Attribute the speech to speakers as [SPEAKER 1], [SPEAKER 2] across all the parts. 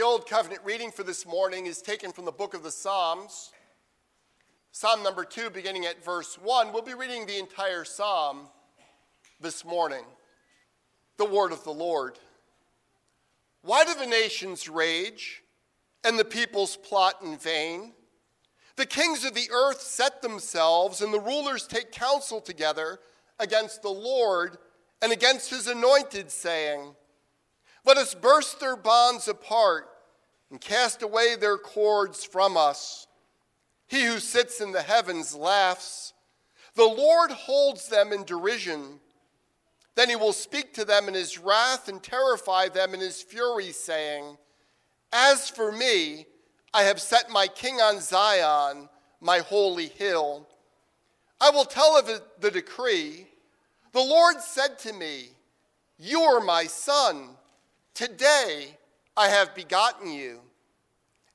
[SPEAKER 1] The Old Covenant reading for this morning is taken from the book of the Psalms. Psalm number two, beginning at verse one. We'll be reading the entire psalm this morning. The word of the Lord. Why do the nations rage and the peoples plot in vain? The kings of the earth set themselves, and the rulers take counsel together against the Lord and against his anointed, saying, Let us burst their bonds apart and cast away their cords from us. He who sits in the heavens laughs. The Lord holds them in derision. Then he will speak to them in his wrath and terrify them in his fury, saying, As for me, I have set my king on Zion, my holy hill. I will tell of the decree. The Lord said to me, You are my son. Today I have begotten you.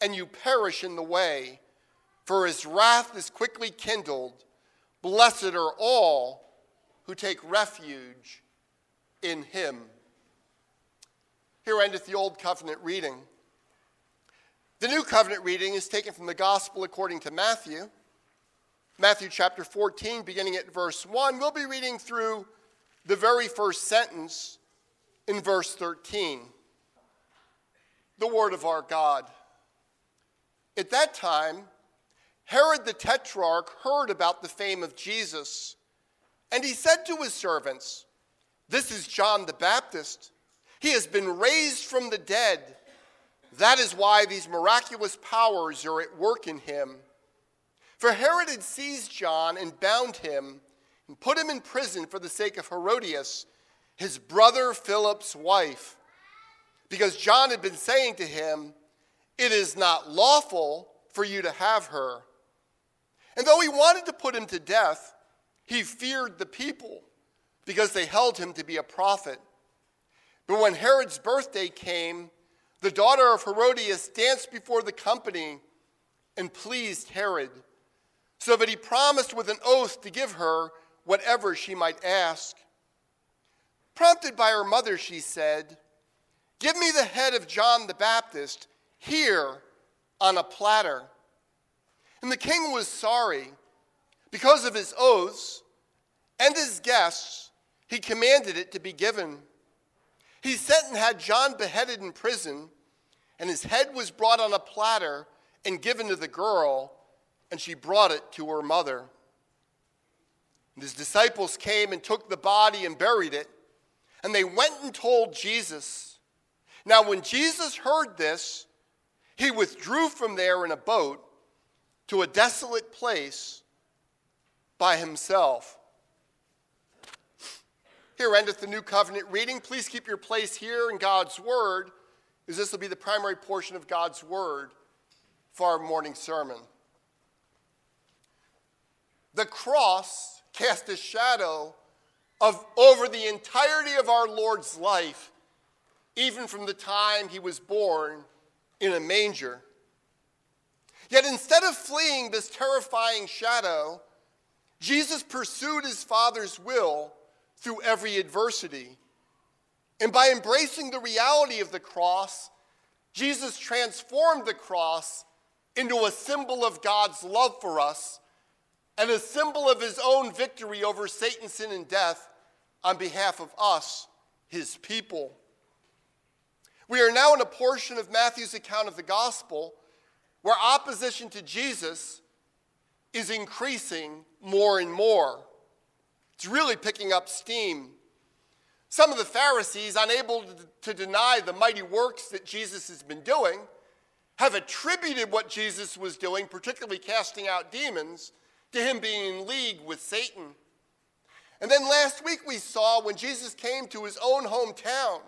[SPEAKER 1] and you perish in the way, for his wrath is quickly kindled. Blessed are all who take refuge in him. Here endeth the Old Covenant reading. The New Covenant reading is taken from the Gospel according to Matthew. Matthew chapter 14, beginning at verse 1. We'll be reading through the very first sentence in verse 13. The Word of our God. At that time, Herod the Tetrarch heard about the fame of Jesus, and he said to his servants, This is John the Baptist. He has been raised from the dead. That is why these miraculous powers are at work in him. For Herod had seized John and bound him and put him in prison for the sake of Herodias, his brother Philip's wife, because John had been saying to him, It is not lawful for you to have her. And though he wanted to put him to death, he feared the people because they held him to be a prophet. But when Herod's birthday came, the daughter of Herodias danced before the company and pleased Herod, so that he promised with an oath to give her whatever she might ask. Prompted by her mother, she said, Give me the head of John the Baptist here on a platter. And the king was sorry. Because of his oaths and his guests, he commanded it to be given. He sent and had John beheaded in prison, and his head was brought on a platter and given to the girl, and she brought it to her mother. And his disciples came and took the body and buried it, and they went and told Jesus. Now, when Jesus heard this, he withdrew from there in a boat to a desolate place by himself. Here endeth the new covenant reading. Please keep your place here in God's word, as this will be the primary portion of God's word for our morning sermon. The cross cast a shadow of over the entirety of our Lord's life, even from the time he was born in a manger. Yet instead of fleeing this terrifying shadow, Jesus pursued his Father's will through every adversity. And by embracing the reality of the cross, Jesus transformed the cross into a symbol of God's love for us and a symbol of his own victory over Satan, sin, and death on behalf of us, his people. We are now in a portion of Matthew's account of the gospel where opposition to Jesus is increasing more and more. It's really picking up steam. Some of the Pharisees, unable to deny the mighty works that Jesus has been doing, have attributed what Jesus was doing, particularly casting out demons, to him being in league with Satan. And then last week we saw when Jesus came to his own hometown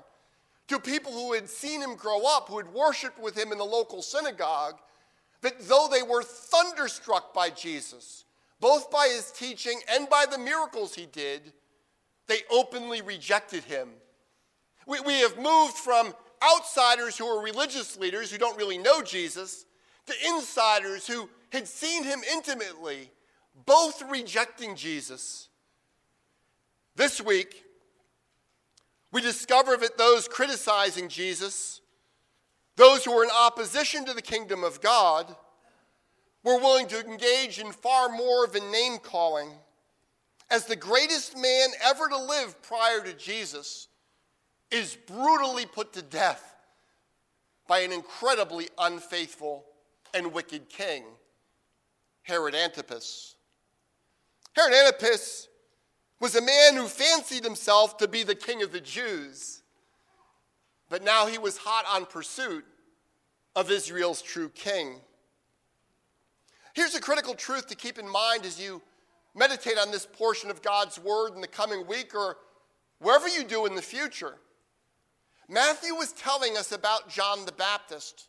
[SPEAKER 1] to people who had seen him grow up, who had worshiped with him in the local synagogue, that though they were thunderstruck by Jesus, both by his teaching and by the miracles he did, they openly rejected him. We, we have moved from outsiders who are religious leaders who don't really know Jesus to insiders who had seen him intimately, both rejecting Jesus. This week, we discover that those criticizing Jesus, those who were in opposition to the kingdom of God, were willing to engage in far more than name calling. As the greatest man ever to live prior to Jesus is brutally put to death by an incredibly unfaithful and wicked king, Herod Antipas. Herod Antipas was a man who fancied himself to be the king of the Jews, but now he was hot on pursuit of Israel's true king. Here's a critical truth to keep in mind as you meditate on this portion of God's word in the coming week or wherever you do in the future. Matthew was telling us about John the Baptist.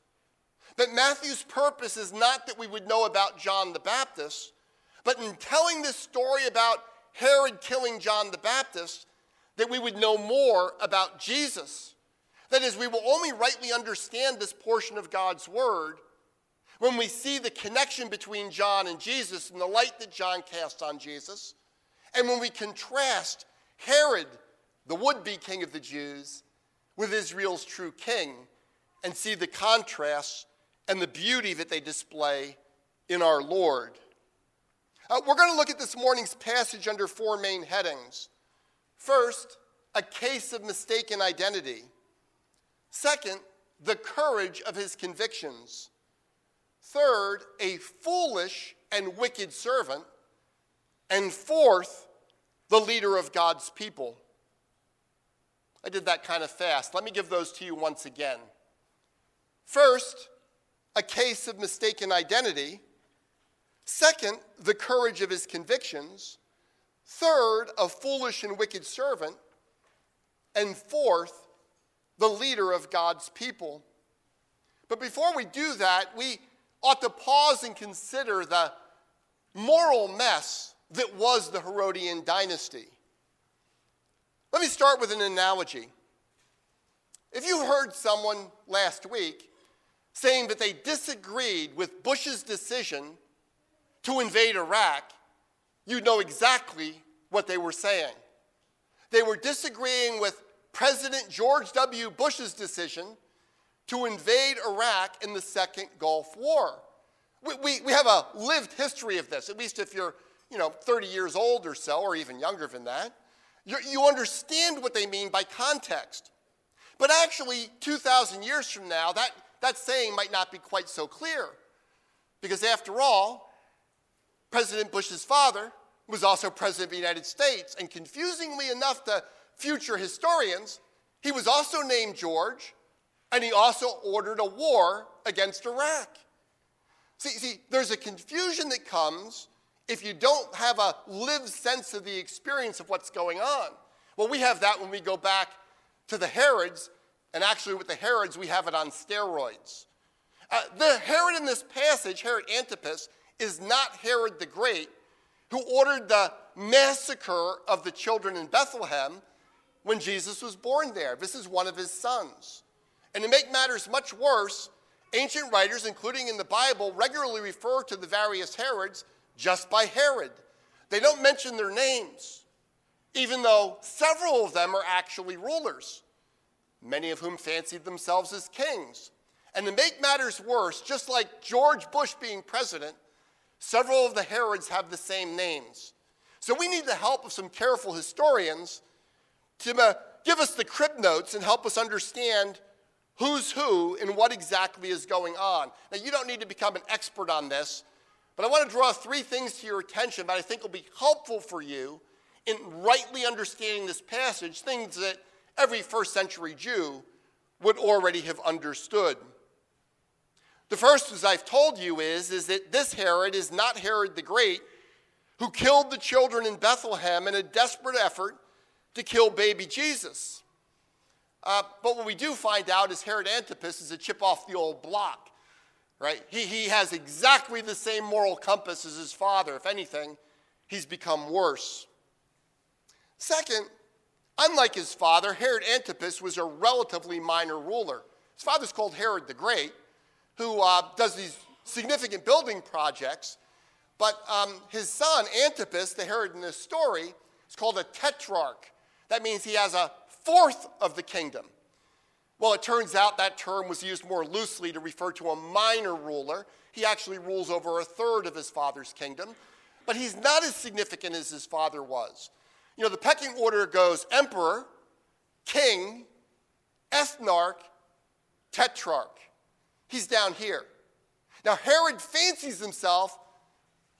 [SPEAKER 1] But Matthew's purpose is not that we would know about John the Baptist, but in telling this story about Herod killing John the Baptist, that we would know more about Jesus. That is, we will only rightly understand this portion of God's Word when we see the connection between John and Jesus and the light that John cast on Jesus, and when we contrast Herod, the would be king of the Jews, with Israel's true king and see the contrasts and the beauty that they display in our Lord. Uh, we're going to look at this morning's passage under four main headings. First, a case of mistaken identity. Second, the courage of his convictions. Third, a foolish and wicked servant. And fourth, the leader of God's people. I did that kind of fast. Let me give those to you once again. First, a case of mistaken identity. Second, the courage of his convictions. Third, a foolish and wicked servant. And fourth, the leader of God's people. But before we do that, we ought to pause and consider the moral mess that was the Herodian dynasty. Let me start with an analogy. If you heard someone last week saying that they disagreed with Bush's decision to invade Iraq, you know exactly what they were saying. They were disagreeing with President George W. Bush's decision to invade Iraq in the Second Gulf War. We, we, we have a lived history of this, at least if you're you know, 30 years old or so, or even younger than that. You, you understand what they mean by context. But actually, 2,000 years from now, that, that saying might not be quite so clear. Because after all, President Bush's father was also president of the United States. And confusingly enough to future historians, he was also named George, and he also ordered a war against Iraq. See, see, there's a confusion that comes if you don't have a lived sense of the experience of what's going on. Well, we have that when we go back to the Herods, and actually, with the Herods, we have it on steroids. Uh, the Herod in this passage, Herod Antipas, is not Herod the Great, who ordered the massacre of the children in Bethlehem when Jesus was born there. This is one of his sons. And to make matters much worse, ancient writers, including in the Bible, regularly refer to the various Herods just by Herod. They don't mention their names, even though several of them are actually rulers, many of whom fancied themselves as kings. And to make matters worse, just like George Bush being president, Several of the Herods have the same names. So we need the help of some careful historians to uh, give us the crib notes and help us understand who's who and what exactly is going on. Now, you don't need to become an expert on this, but I want to draw three things to your attention that I think will be helpful for you in rightly understanding this passage, things that every first century Jew would already have understood. The first, as I've told you, is, is that this Herod is not Herod the Great, who killed the children in Bethlehem in a desperate effort to kill baby Jesus. Uh, but what we do find out is Herod Antipas is a chip off the old block, right? He, he has exactly the same moral compass as his father. If anything, he's become worse. Second, unlike his father, Herod Antipas was a relatively minor ruler. His father's called Herod the Great, who uh, does these significant building projects. But um, his son, Antipas, the Herod in this story, is called a tetrarch. That means he has a fourth of the kingdom. Well, it turns out that term was used more loosely to refer to a minor ruler. He actually rules over a third of his father's kingdom, but he's not as significant as his father was. You know, the pecking order goes emperor, king, ethnarch, tetrarch. He's down here. Now, Herod fancies himself,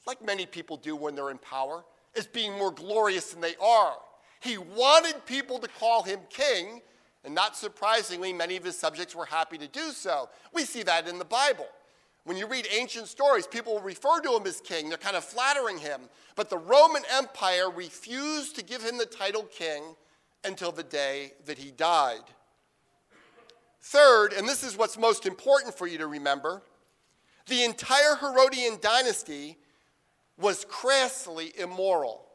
[SPEAKER 1] like many people do when they're in power, as being more glorious than they are. He wanted people to call him king, and not surprisingly, many of his subjects were happy to do so. We see that in the Bible. When you read ancient stories, people refer to him as king. They're kind of flattering him. But the Roman Empire refused to give him the title king until the day that he died. Third, and this is what's most important for you to remember, the entire Herodian dynasty was crassly immoral.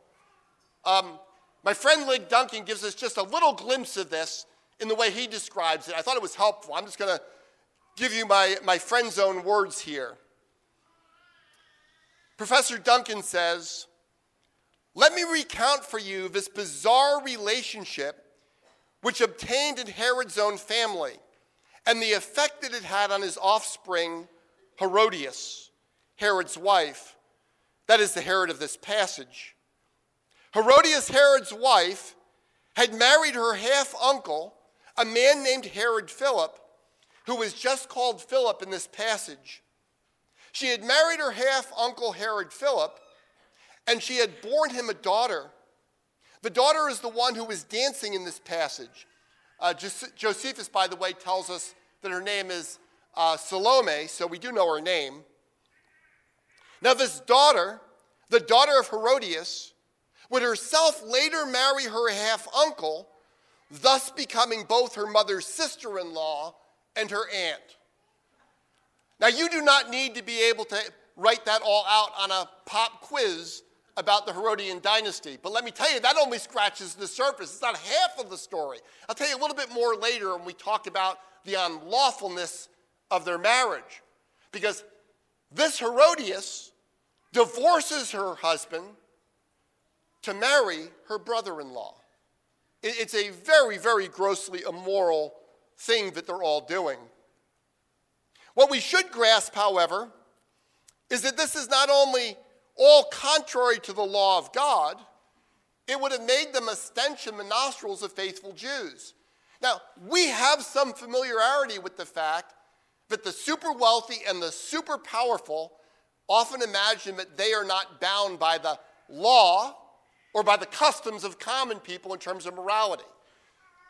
[SPEAKER 1] Um, my friend Lig Duncan gives us just a little glimpse of this in the way he describes it. I thought it was helpful. I'm just going to give you my, my friend's own words here. Professor Duncan says, Let me recount for you this bizarre relationship which obtained in Herod's own family and the effect that it had on his offspring, Herodias, Herod's wife. That is the Herod of this passage. Herodias, Herod's wife, had married her half uncle, a man named Herod Philip, who was just called Philip in this passage. She had married her half uncle Herod Philip, and she had borne him a daughter. The daughter is the one who was dancing in this passage. Uh, Josephus, by the way, tells us that her name is uh, Salome, so we do know her name. Now, this daughter, the daughter of Herodias, would herself later marry her half uncle, thus becoming both her mother's sister in law and her aunt. Now, you do not need to be able to write that all out on a pop quiz about the Herodian dynasty. But let me tell you, that only scratches the surface. It's not half of the story. I'll tell you a little bit more later when we talk about the unlawfulness of their marriage. Because this Herodias divorces her husband to marry her brother in law. It's a very, very grossly immoral thing that they're all doing. What we should grasp, however, is that this is not only all contrary to the law of God, it would have made them a stench in the nostrils of faithful Jews. Now, we have some familiarity with the fact that the super wealthy and the super powerful often imagine that they are not bound by the law or by the customs of common people in terms of morality.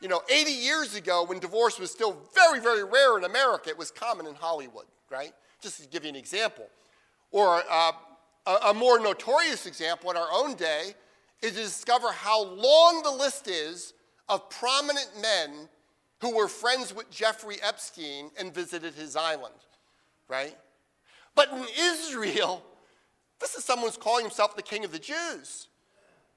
[SPEAKER 1] You know, 80 years ago, when divorce was still very, very rare in America, it was common in Hollywood, right? Just to give you an example. Or uh, a, a more notorious example in our own day is to discover how long the list is of prominent men who were friends with Jeffrey Epstein and visited his island, right? But in Israel, this is someone who's calling himself the king of the Jews.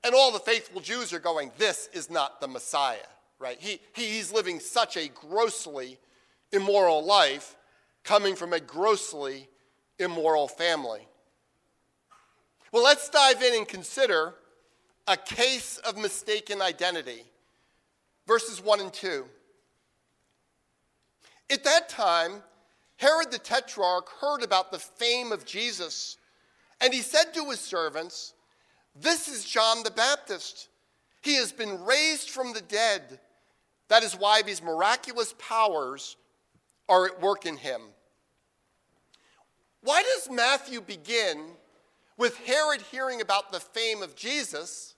[SPEAKER 1] And all the faithful Jews are going, This is not the Messiah, right? He, he's living such a grossly immoral life coming from a grossly immoral family. Well, let's dive in and consider a case of mistaken identity. Verses 1 and 2. At that time, Herod the Tetrarch heard about the fame of Jesus, and he said to his servants, This is John the Baptist. He has been raised from the dead. That is why these miraculous powers are at work in him. Why does Matthew begin with Herod hearing about the fame of Jesus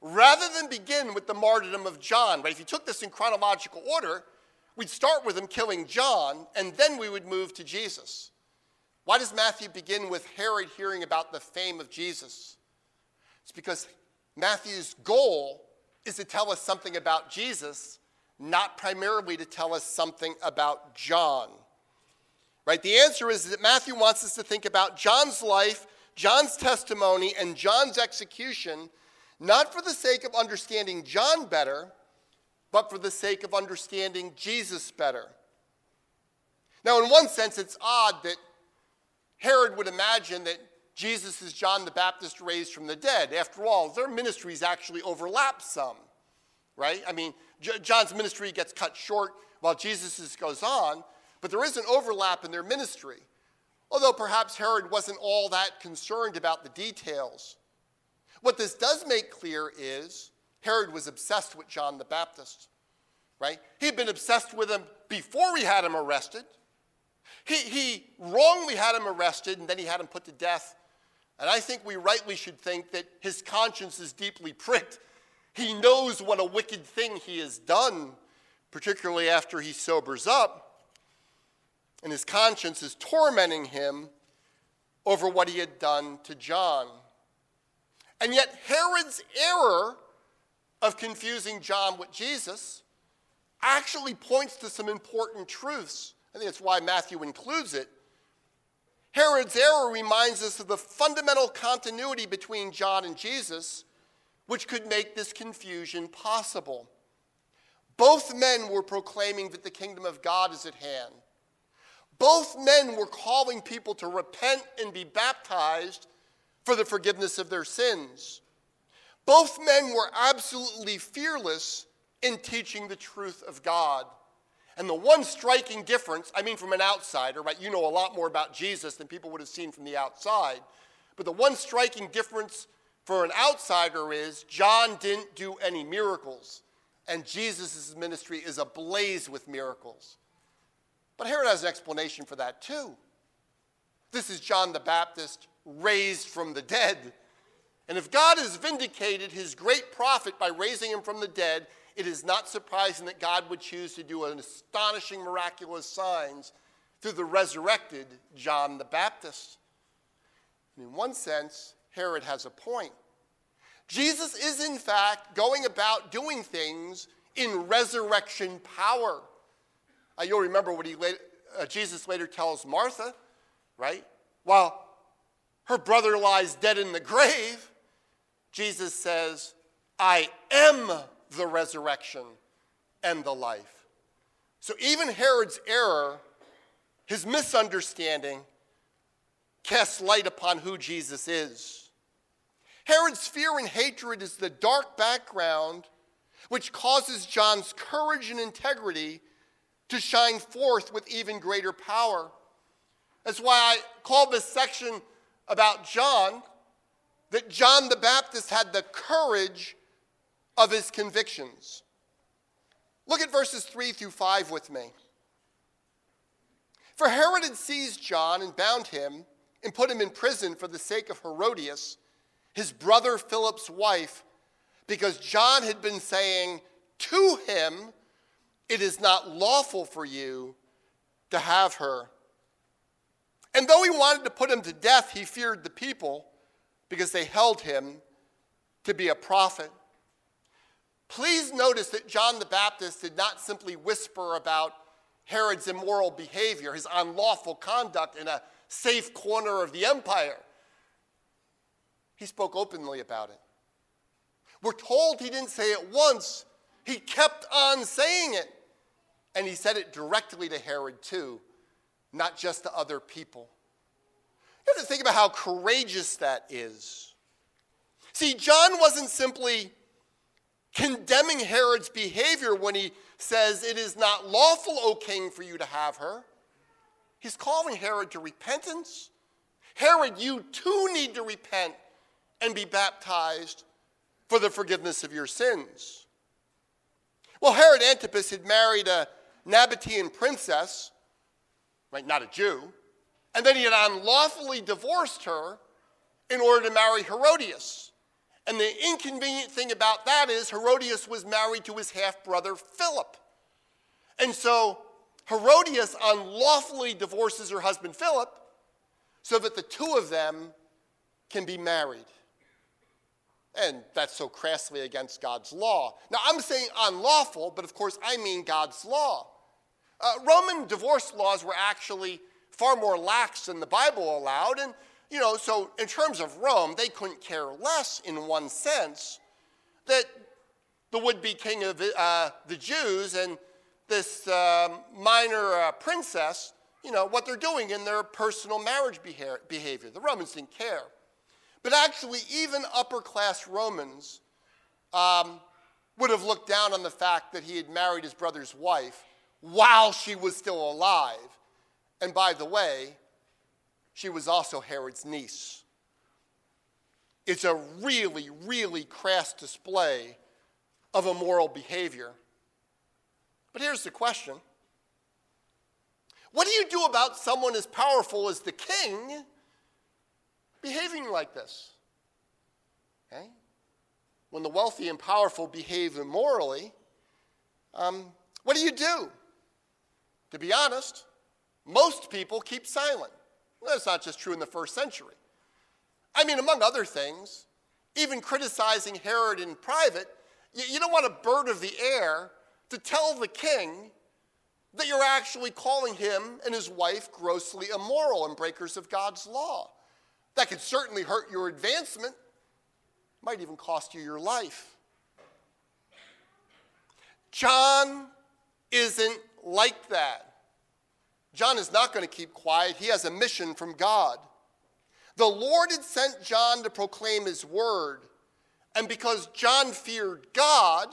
[SPEAKER 1] rather than begin with the martyrdom of John? Right? If you took this in chronological order, we'd start with him killing John, and then we would move to Jesus. Why does Matthew begin with Herod hearing about the fame of Jesus? It's because Matthew's goal is to tell us something about Jesus, not primarily to tell us something about John. Right? The answer is that Matthew wants us to think about John's life, John's testimony, and John's execution, not for the sake of understanding John better, but for the sake of understanding Jesus better. Now, in one sense, it's odd that Herod would imagine that Jesus is John the Baptist raised from the dead. After all, their ministries actually overlap some, right? I mean, J- John's ministry gets cut short while Jesus' goes on, but there is an overlap in their ministry. Although perhaps Herod wasn't all that concerned about the details. What this does make clear is Herod was obsessed with John the Baptist, right? He'd been obsessed with him before we had him arrested. He, he wrongly had him arrested and then he had him put to death. And I think we rightly should think that his conscience is deeply pricked. He knows what a wicked thing he has done, particularly after he sobers up. And his conscience is tormenting him over what he had done to John. And yet, Herod's error of confusing John with Jesus actually points to some important truths. I think that's why Matthew includes it. Herod's error reminds us of the fundamental continuity between John and Jesus, which could make this confusion possible. Both men were proclaiming that the kingdom of God is at hand. Both men were calling people to repent and be baptized for the forgiveness of their sins. Both men were absolutely fearless in teaching the truth of God. And the one striking difference, I mean, from an outsider, right? You know a lot more about Jesus than people would have seen from the outside. But the one striking difference for an outsider is John didn't do any miracles, and Jesus' ministry is ablaze with miracles. But Herod has an explanation for that too. This is John the Baptist raised from the dead. And if God has vindicated his great prophet by raising him from the dead, it is not surprising that God would choose to do an astonishing, miraculous signs through the resurrected John the Baptist. And in one sense, Herod has a point. Jesus is, in fact, going about doing things in resurrection power. Uh, you'll remember what he uh, Jesus later tells Martha, right? While her brother lies dead in the grave, Jesus says, I am the resurrection, and the life. So even Herod's error, his misunderstanding, casts light upon who Jesus is. Herod's fear and hatred is the dark background which causes John's courage and integrity to shine forth with even greater power. That's why I call this section about John that John the Baptist had the courage of his convictions. Look at verses 3 through 5 with me. For Herod had seized John and bound him and put him in prison for the sake of Herodias, his brother Philip's wife, because John had been saying to him, It is not lawful for you to have her. And though he wanted to put him to death, he feared the people because they held him to be a prophet. Please notice that John the Baptist did not simply whisper about Herod's immoral behavior, his unlawful conduct in a safe corner of the empire. He spoke openly about it. We're told he didn't say it once, he kept on saying it. And he said it directly to Herod, too, not just to other people. You have to think about how courageous that is. See, John wasn't simply condemning Herod's behavior when he says, It is not lawful, O king, for you to have her. He's calling Herod to repentance. Herod, you too need to repent and be baptized for the forgiveness of your sins. Well, Herod Antipas had married a Nabatean princess, right, not a Jew, and then he had unlawfully divorced her in order to marry Herodias. And the inconvenient thing about that is Herodias was married to his half brother Philip. And so Herodias unlawfully divorces her husband Philip so that the two of them can be married. And that's so crassly against God's law. Now, I'm saying unlawful, but of course, I mean God's law. Uh, Roman divorce laws were actually far more lax than the Bible allowed. And, you know, so in terms of Rome, they couldn't care less in one sense that the would be king of uh, the Jews and this um, minor uh, princess, you know, what they're doing in their personal marriage behavior. The Romans didn't care. But actually, even upper class Romans um, would have looked down on the fact that he had married his brother's wife while she was still alive. And by the way, she was also Herod's niece. It's a really, really crass display of immoral behavior. But here's the question What do you do about someone as powerful as the king behaving like this? Okay? When the wealthy and powerful behave immorally, um, what do you do? To be honest, most people keep silent. Well, that's not just true in the first century. I mean, among other things, even criticizing Herod in private, you, you don't want a bird of the air to tell the king that you're actually calling him and his wife grossly immoral and breakers of God's law. That could certainly hurt your advancement, might even cost you your life. John isn't like that. John is not going to keep quiet. He has a mission from God. The Lord had sent John to proclaim his word. And because John feared God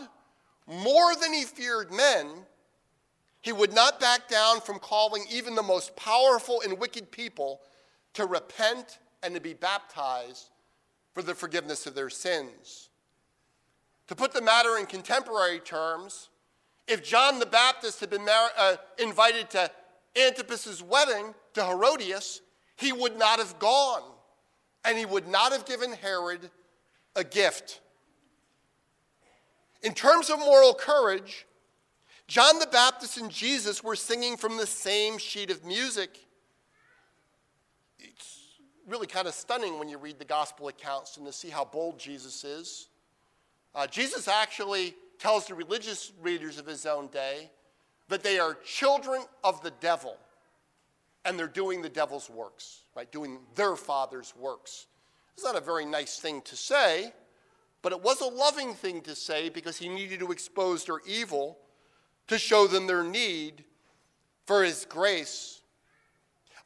[SPEAKER 1] more than he feared men, he would not back down from calling even the most powerful and wicked people to repent and to be baptized for the forgiveness of their sins. To put the matter in contemporary terms, if John the Baptist had been mar- uh, invited to Antipas's wedding to Herodias, he would not have gone, and he would not have given Herod a gift. In terms of moral courage, John the Baptist and Jesus were singing from the same sheet of music. It's really kind of stunning when you read the gospel accounts and to see how bold Jesus is. Uh, Jesus actually tells the religious readers of his own day that they are children of the devil and they're doing the devil's works, right? Doing their father's works. It's not a very nice thing to say, but it was a loving thing to say because he needed to expose their evil to show them their need for his grace.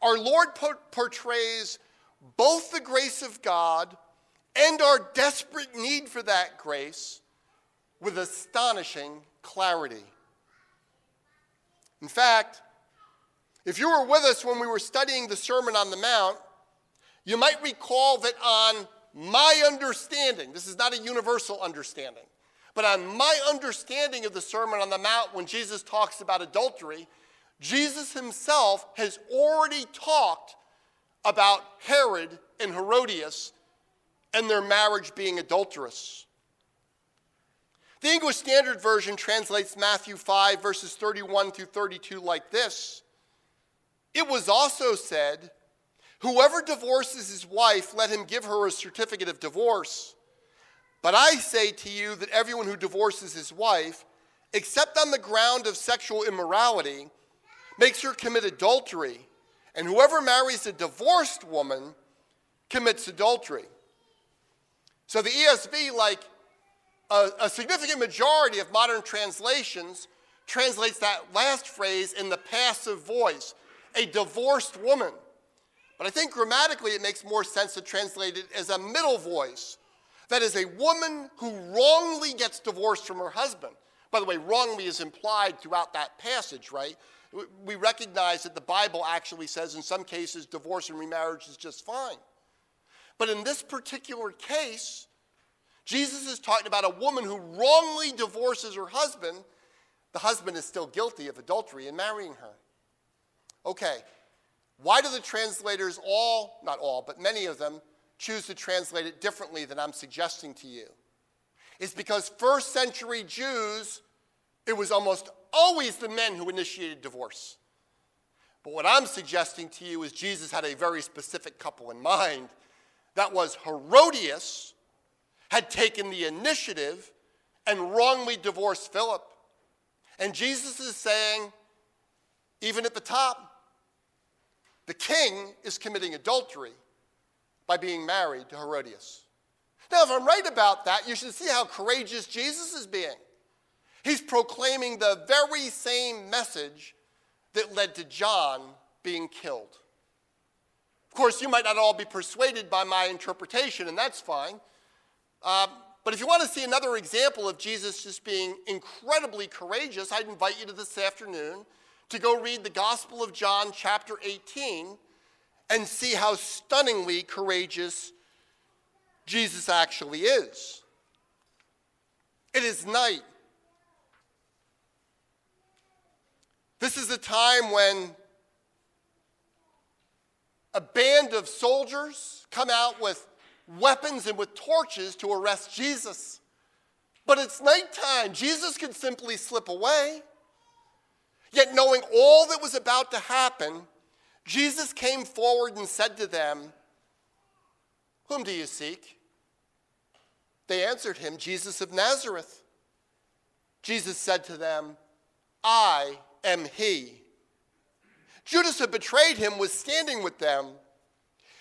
[SPEAKER 1] Our Lord portrays both the grace of God and our desperate need for that grace with astonishing clarity. In fact, if you were with us when we were studying the Sermon on the Mount, you might recall that on my understanding, this is not a universal understanding, but on my understanding of the Sermon on the Mount, when Jesus talks about adultery, Jesus himself has already talked about Herod and Herodias and their marriage being adulterous. The English Standard Version translates Matthew 5, verses 31 through 32 like this It was also said, Whoever divorces his wife, let him give her a certificate of divorce. But I say to you that everyone who divorces his wife, except on the ground of sexual immorality, makes her commit adultery. And whoever marries a divorced woman commits adultery. So the ESV, like a, a significant majority of modern translations translates that last phrase in the passive voice, a divorced woman. But I think grammatically it makes more sense to translate it as a middle voice. That is, a woman who wrongly gets divorced from her husband. By the way, wrongly is implied throughout that passage, right? We recognize that the Bible actually says in some cases divorce and remarriage is just fine. But in this particular case, Jesus is talking about a woman who wrongly divorces her husband. The husband is still guilty of adultery in marrying her. Okay, why do the translators all, not all, but many of them, choose to translate it differently than I'm suggesting to you? It's because first century Jews, it was almost always the men who initiated divorce. But what I'm suggesting to you is Jesus had a very specific couple in mind. That was Herodias had taken the initiative and wrongly divorced Philip. And Jesus is saying, even at the top, the king is committing adultery by being married to Herodias. Now, if I'm right about that, you should see how courageous Jesus is being. He's proclaiming the very same message that led to John being killed. Of course, you might not all be persuaded by my interpretation, and that's fine. Uh, but if you want to see another example of Jesus just being incredibly courageous, I'd invite you to this afternoon to go read the Gospel of John, chapter 18, and see how stunningly courageous Jesus actually is. It is night. This is a time when a band of soldiers come out with weapons and with torches to arrest Jesus. But it's nighttime. Jesus could simply slip away. Yet, knowing all that was about to happen, Jesus came forward and said to them, Whom do you seek? They answered him, Jesus of Nazareth. Jesus said to them, I am he. Judas, who betrayed him, was standing with them.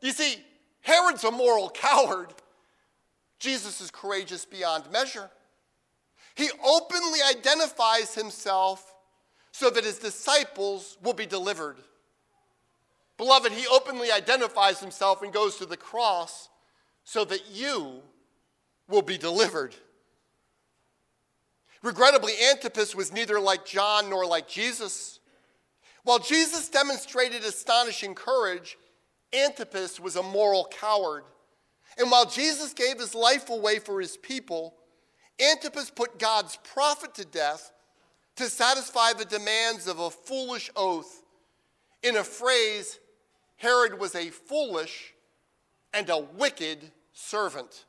[SPEAKER 1] You see, Herod's a moral coward. Jesus is courageous beyond measure. He openly identifies himself so that his disciples will be delivered. Beloved, he openly identifies himself and goes to the cross so that you will be delivered. Regrettably, Antipas was neither like John nor like Jesus. While Jesus demonstrated astonishing courage, Antipas was a moral coward. And while Jesus gave his life away for his people, Antipas put God's prophet to death to satisfy the demands of a foolish oath. In a phrase, Herod was a foolish and a wicked servant.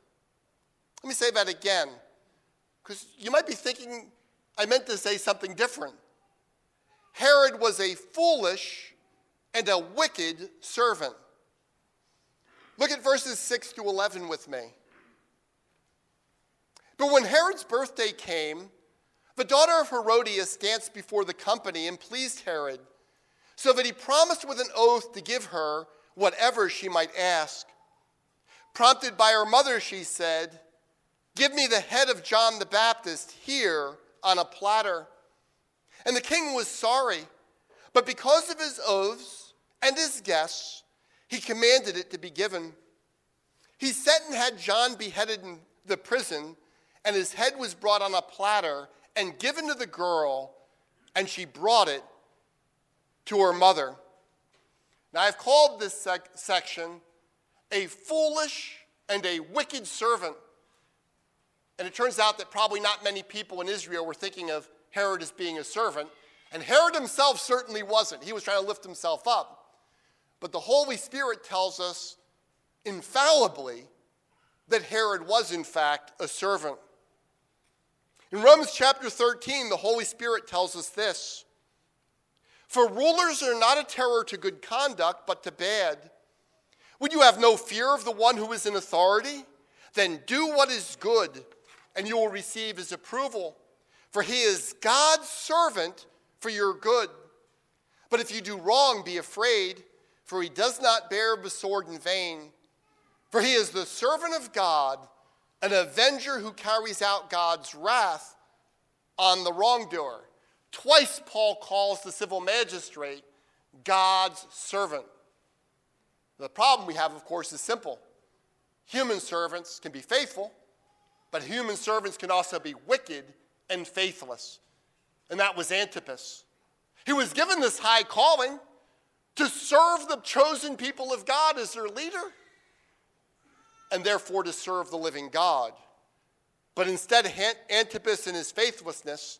[SPEAKER 1] Let me say that again, because you might be thinking I meant to say something different. Herod was a foolish and a wicked servant. Look at verses 6 to 11 with me. But when Herod's birthday came, the daughter of Herodias danced before the company and pleased Herod, so that he promised with an oath to give her whatever she might ask. Prompted by her mother, she said, Give me the head of John the Baptist here on a platter. And the king was sorry, but because of his oaths and his guests, he commanded it to be given. He sent and had John beheaded in the prison, and his head was brought on a platter and given to the girl, and she brought it to her mother. Now, I've called this sec- section a foolish and a wicked servant. And it turns out that probably not many people in Israel were thinking of Herod as being a servant. And Herod himself certainly wasn't. He was trying to lift himself up. But the Holy Spirit tells us infallibly that Herod was, in fact, a servant. In Romans chapter 13, the Holy Spirit tells us this For rulers are not a terror to good conduct, but to bad. Would you have no fear of the one who is in authority? Then do what is good, and you will receive his approval. For he is God's servant for your good. But if you do wrong, be afraid for he does not bear the sword in vain. For he is the servant of God, an avenger who carries out God's wrath on the wrongdoer. Twice Paul calls the civil magistrate God's servant. The problem we have, of course, is simple. Human servants can be faithful, but human servants can also be wicked and faithless. And that was Antipas. He was given this high calling, to serve the chosen people of God as their leader. and therefore to serve the living God. But instead, Antipas, in his faithlessness,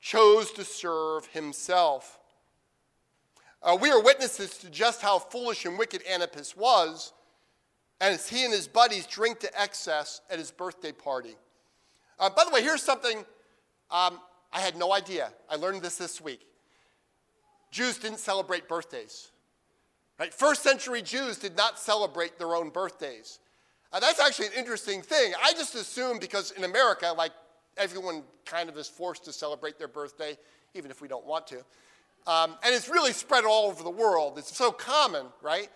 [SPEAKER 1] chose to serve himself. Uh, we are witnesses to just how foolish and wicked Antipas was as he and his buddies drink to excess at his birthday party. Uh, by the way, here's something um, I had no idea. I learned this this week. Jews didn't celebrate birthdays. Right? First century Jews did not celebrate their own birthdays. Uh, that's actually an interesting thing. I just assume because in America, like everyone kind of is forced to celebrate their birthday, even if we don't want to. Um, and it's really spread all over the world. It's so common, right?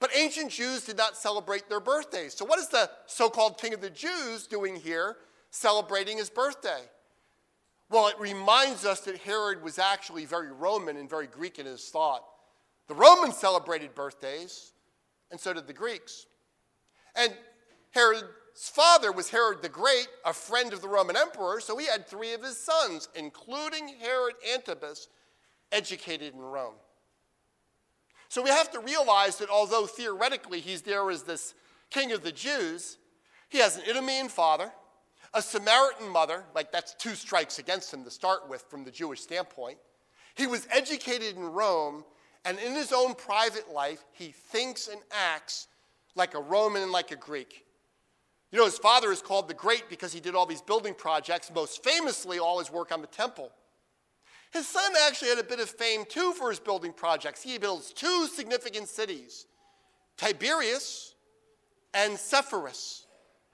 [SPEAKER 1] But ancient Jews did not celebrate their birthdays. So, what is the so called king of the Jews doing here celebrating his birthday? Well, it reminds us that Herod was actually very Roman and very Greek in his thought. The Romans celebrated birthdays, and so did the Greeks. And Herod's father was Herod the Great, a friend of the Roman emperor, so he had three of his sons, including Herod Antipas, educated in Rome. So we have to realize that although theoretically he's there as this king of the Jews, he has an Idumean father, a Samaritan mother, like that's two strikes against him to start with from the Jewish standpoint. He was educated in Rome, and in his own private life, he thinks and acts like a Roman and like a Greek. You know, his father is called the Great because he did all these building projects, most famously, all his work on the temple. His son actually had a bit of fame too for his building projects. He builds two significant cities Tiberias and Sepphoris.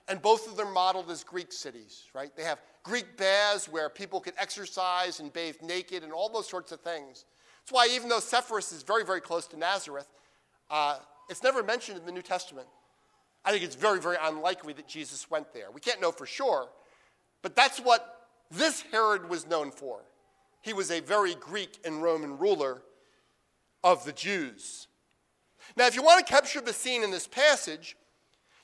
[SPEAKER 1] And both of them modeled as Greek cities, right? They have Greek baths where people could exercise and bathe naked and all those sorts of things. That's why, even though Sepphoris is very, very close to Nazareth, uh, it's never mentioned in the New Testament. I think it's very, very unlikely that Jesus went there. We can't know for sure, but that's what this Herod was known for. He was a very Greek and Roman ruler of the Jews. Now, if you want to capture the scene in this passage,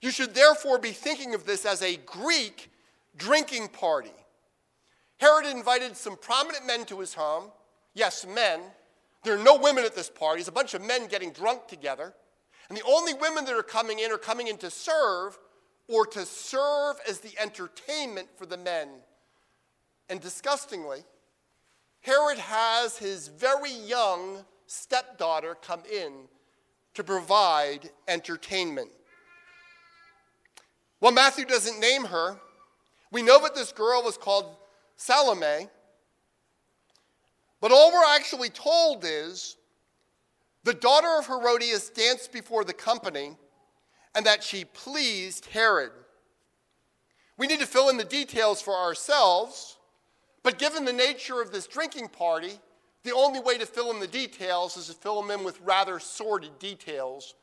[SPEAKER 1] you should therefore be thinking of this as a Greek drinking party. Herod invited some prominent men to his home. Yes, men. There are no women at this party. It's a bunch of men getting drunk together. And the only women that are coming in are coming in to serve or to serve as the entertainment for the men. And disgustingly, Herod has his very young stepdaughter come in to provide entertainment. Well, Matthew doesn't name her. We know that this girl was called Salome. But all we're actually told is the daughter of Herodias danced before the company, and that she pleased Herod. We need to fill in the details for ourselves, but given the nature of this drinking party, the only way to fill in the details is to fill them in with rather sordid details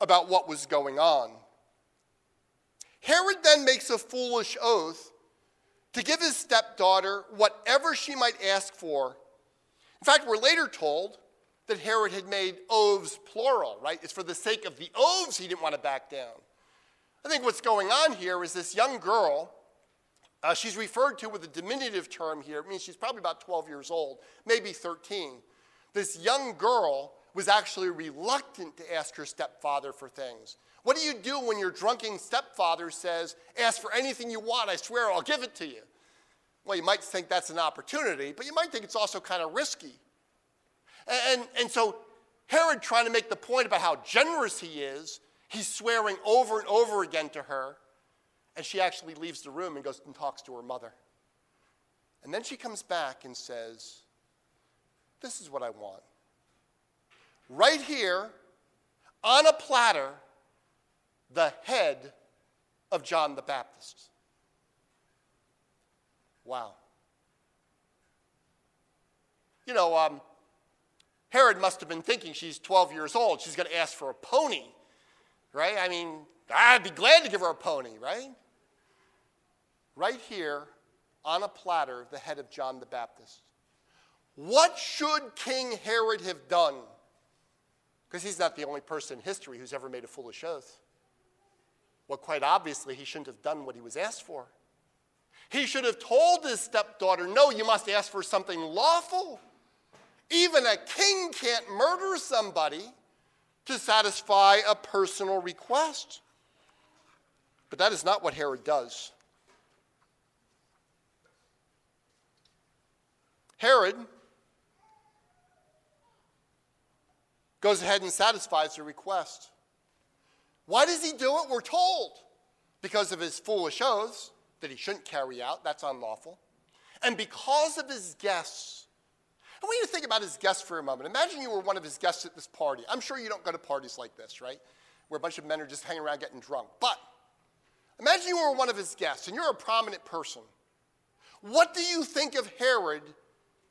[SPEAKER 1] about what was going on. Herod then makes a foolish oath to give his stepdaughter whatever she might ask for. In fact, we're later told that Herod had made oaths plural, right? It's for the sake of the oaths he didn't want to back down. I think what's going on here is this young girl, uh, she's referred to with a diminutive term here. It means she's probably about 12 years old, maybe 13. This young girl was actually reluctant to ask her stepfather for things. What do you do when your drunken stepfather says, Ask for anything you want, I swear I'll give it to you? Well, you might think that's an opportunity, but you might think it's also kind of risky. And, and so Herod, trying to make the point about how generous he is, he's swearing over and over again to her. And she actually leaves the room and goes and talks to her mother. And then she comes back and says, This is what I want. Right here, on a platter, the head of John the Baptist. Wow. You know, um, Herod must have been thinking she's 12 years old. She's going to ask for a pony, right? I mean, I'd be glad to give her a pony, right? Right here on a platter, the head of John the Baptist. What should King Herod have done? Because he's not the only person in history who's ever made a foolish oath. Well, quite obviously, he shouldn't have done what he was asked for. He should have told his stepdaughter, No, you must ask for something lawful. Even a king can't murder somebody to satisfy a personal request. But that is not what Herod does. Herod goes ahead and satisfies the request. Why does he do it? We're told. Because of his foolish oaths that he shouldn't carry out, that's unlawful. And because of his guests. I want you to think about his guests for a moment. Imagine you were one of his guests at this party. I'm sure you don't go to parties like this, right? Where a bunch of men are just hanging around getting drunk. But imagine you were one of his guests and you're a prominent person. What do you think of Herod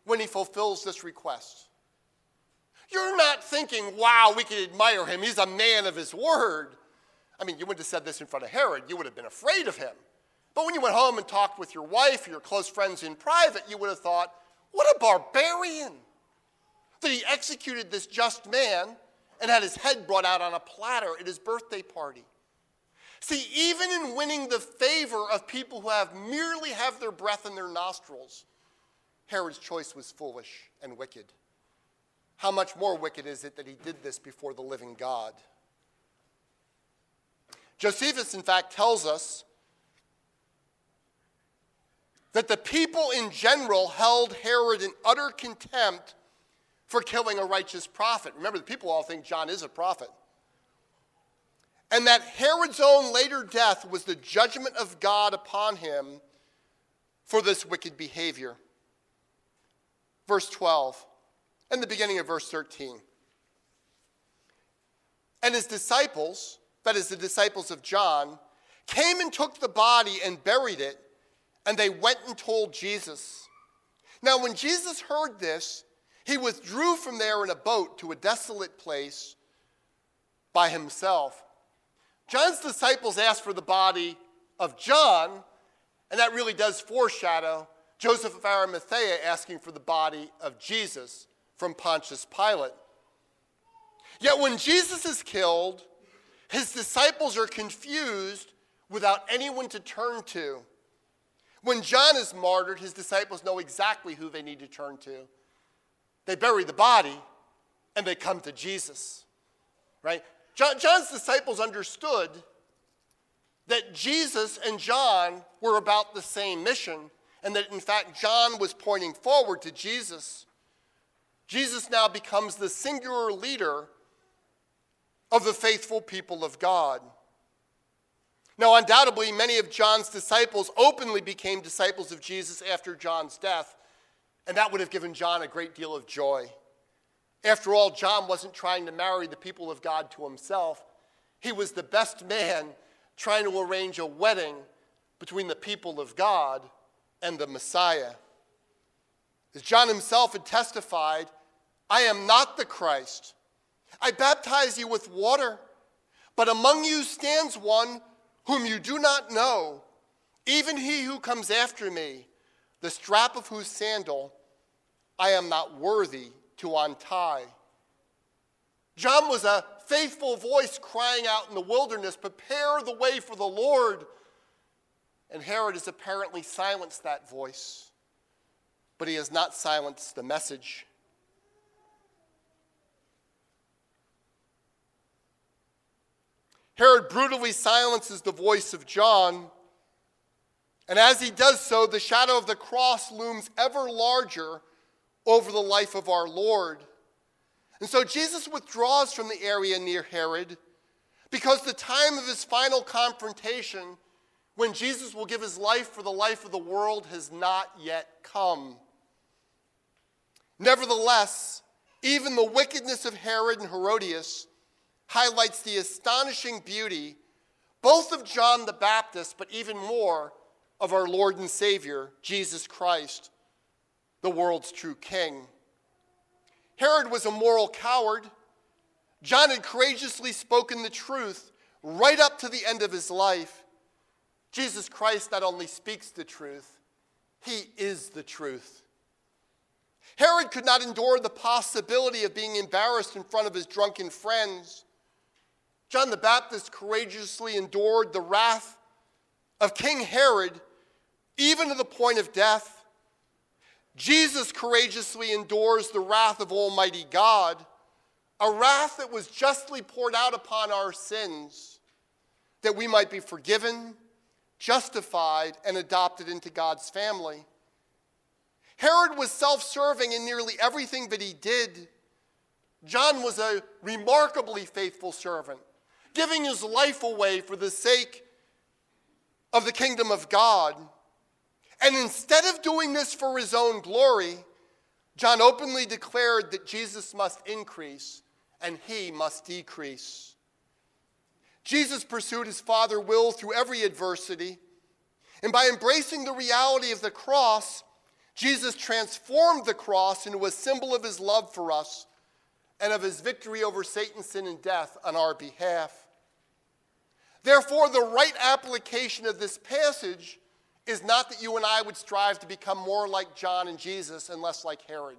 [SPEAKER 1] when he fulfills this request? You're not thinking, wow, we can admire him. He's a man of his word. I mean, you wouldn't have said this in front of Herod. You would have been afraid of him. But when you went home and talked with your wife or your close friends in private, you would have thought, what a barbarian that he executed this just man and had his head brought out on a platter at his birthday party. See, even in winning the favor of people who have merely have their breath in their nostrils, Herod's choice was foolish and wicked. How much more wicked is it that he did this before the living God? Josephus, in fact, tells us that the people in general held Herod in utter contempt for killing a righteous prophet. Remember, the people all think John is a prophet. And that Herod's own later death was the judgment of God upon him for this wicked behavior. Verse 12 and the beginning of verse 13. And his disciples, that is, the disciples of John, came and took the body and buried it, and they went and told Jesus. Now, when Jesus heard this, he withdrew from there in a boat to a desolate place by himself. John's disciples asked for the body of John, and that really does foreshadow Joseph of Arimathea asking for the body of Jesus from Pontius Pilate. Yet when Jesus is killed, his disciples are confused without anyone to turn to. When John is martyred, his disciples know exactly who they need to turn to. They bury the body and they come to Jesus. Right? John, John's disciples understood that Jesus and John were about the same mission, and that in fact John was pointing forward to Jesus. Jesus now becomes the singular leader of the faithful people of God. Now, undoubtedly, many of John's disciples openly became disciples of Jesus after John's death, and that would have given John a great deal of joy. After all, John wasn't trying to marry the people of God to himself, he was the best man trying to arrange a wedding between the people of God and the Messiah. As John himself had testified, I am not the Christ. I baptize you with water, but among you stands one whom you do not know, even he who comes after me, the strap of whose sandal I am not worthy to untie. John was a faithful voice crying out in the wilderness, Prepare the way for the Lord. And Herod has apparently silenced that voice but he has not silenced the message. Herod brutally silences the voice of John, and as he does so, the shadow of the cross looms ever larger over the life of our Lord. And so Jesus withdraws from the area near Herod because the time of his final confrontation, when Jesus will give his life for the life of the world, has not yet come. Nevertheless, even the wickedness of Herod and Herodias highlights the astonishing beauty both of John the Baptist, but even more of our Lord and Savior, Jesus Christ, the world's true King. Herod was a moral coward. John had courageously spoken the truth right up to the end of his life. Jesus Christ not only speaks the truth, he is the truth. Herod could not endure the possibility of being embarrassed in front of his drunken friends. John the Baptist courageously endured the wrath of King Herod, even to the point of death. Jesus courageously endures the wrath of Almighty God, a wrath that was justly poured out upon our sins. that we might be forgiven, justified, and adopted into God's family. Herod was self serving in nearly everything that he did. John was a remarkably faithful servant, giving his life away for the sake of the kingdom of God. And instead of doing this for his own glory, John openly declared that Jesus must increase and he must decrease. Jesus pursued his Father will through every adversity. And by embracing the reality of the cross, Jesus transformed the cross into a symbol of his love for us and of his victory over Satan, sin, and death on our behalf. Therefore, the right application of this passage is not that you and I would strive to become more like John and Jesus and less like Herod.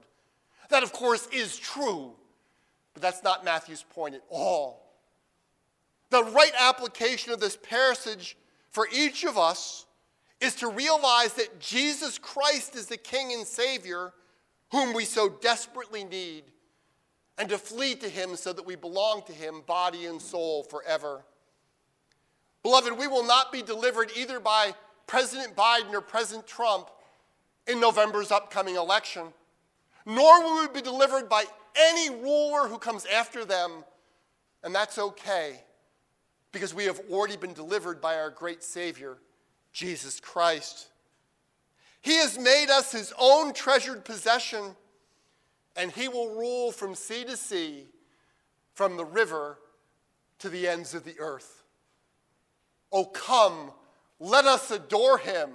[SPEAKER 1] That, of course, is true, but that's not Matthew's point at all. The right application of this passage for each of us is to realize that Jesus Christ is the King and Savior whom we so desperately need, and to flee to Him so that we belong to Him, body and soul, forever. Beloved, we will not be delivered either by President Biden or President Trump in November's upcoming election, nor will we be delivered by any ruler who comes after them, and that's okay because we have already been delivered by our great Savior, Jesus Christ. He has made us his own treasured possession, and he will rule from sea to sea, from the river to the ends of the earth. Oh, come, let us adore him.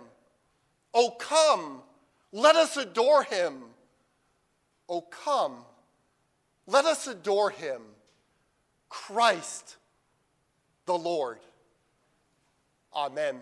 [SPEAKER 1] Oh, come, let us adore him. Oh, come, let us adore him. Christ the Lord. Amen.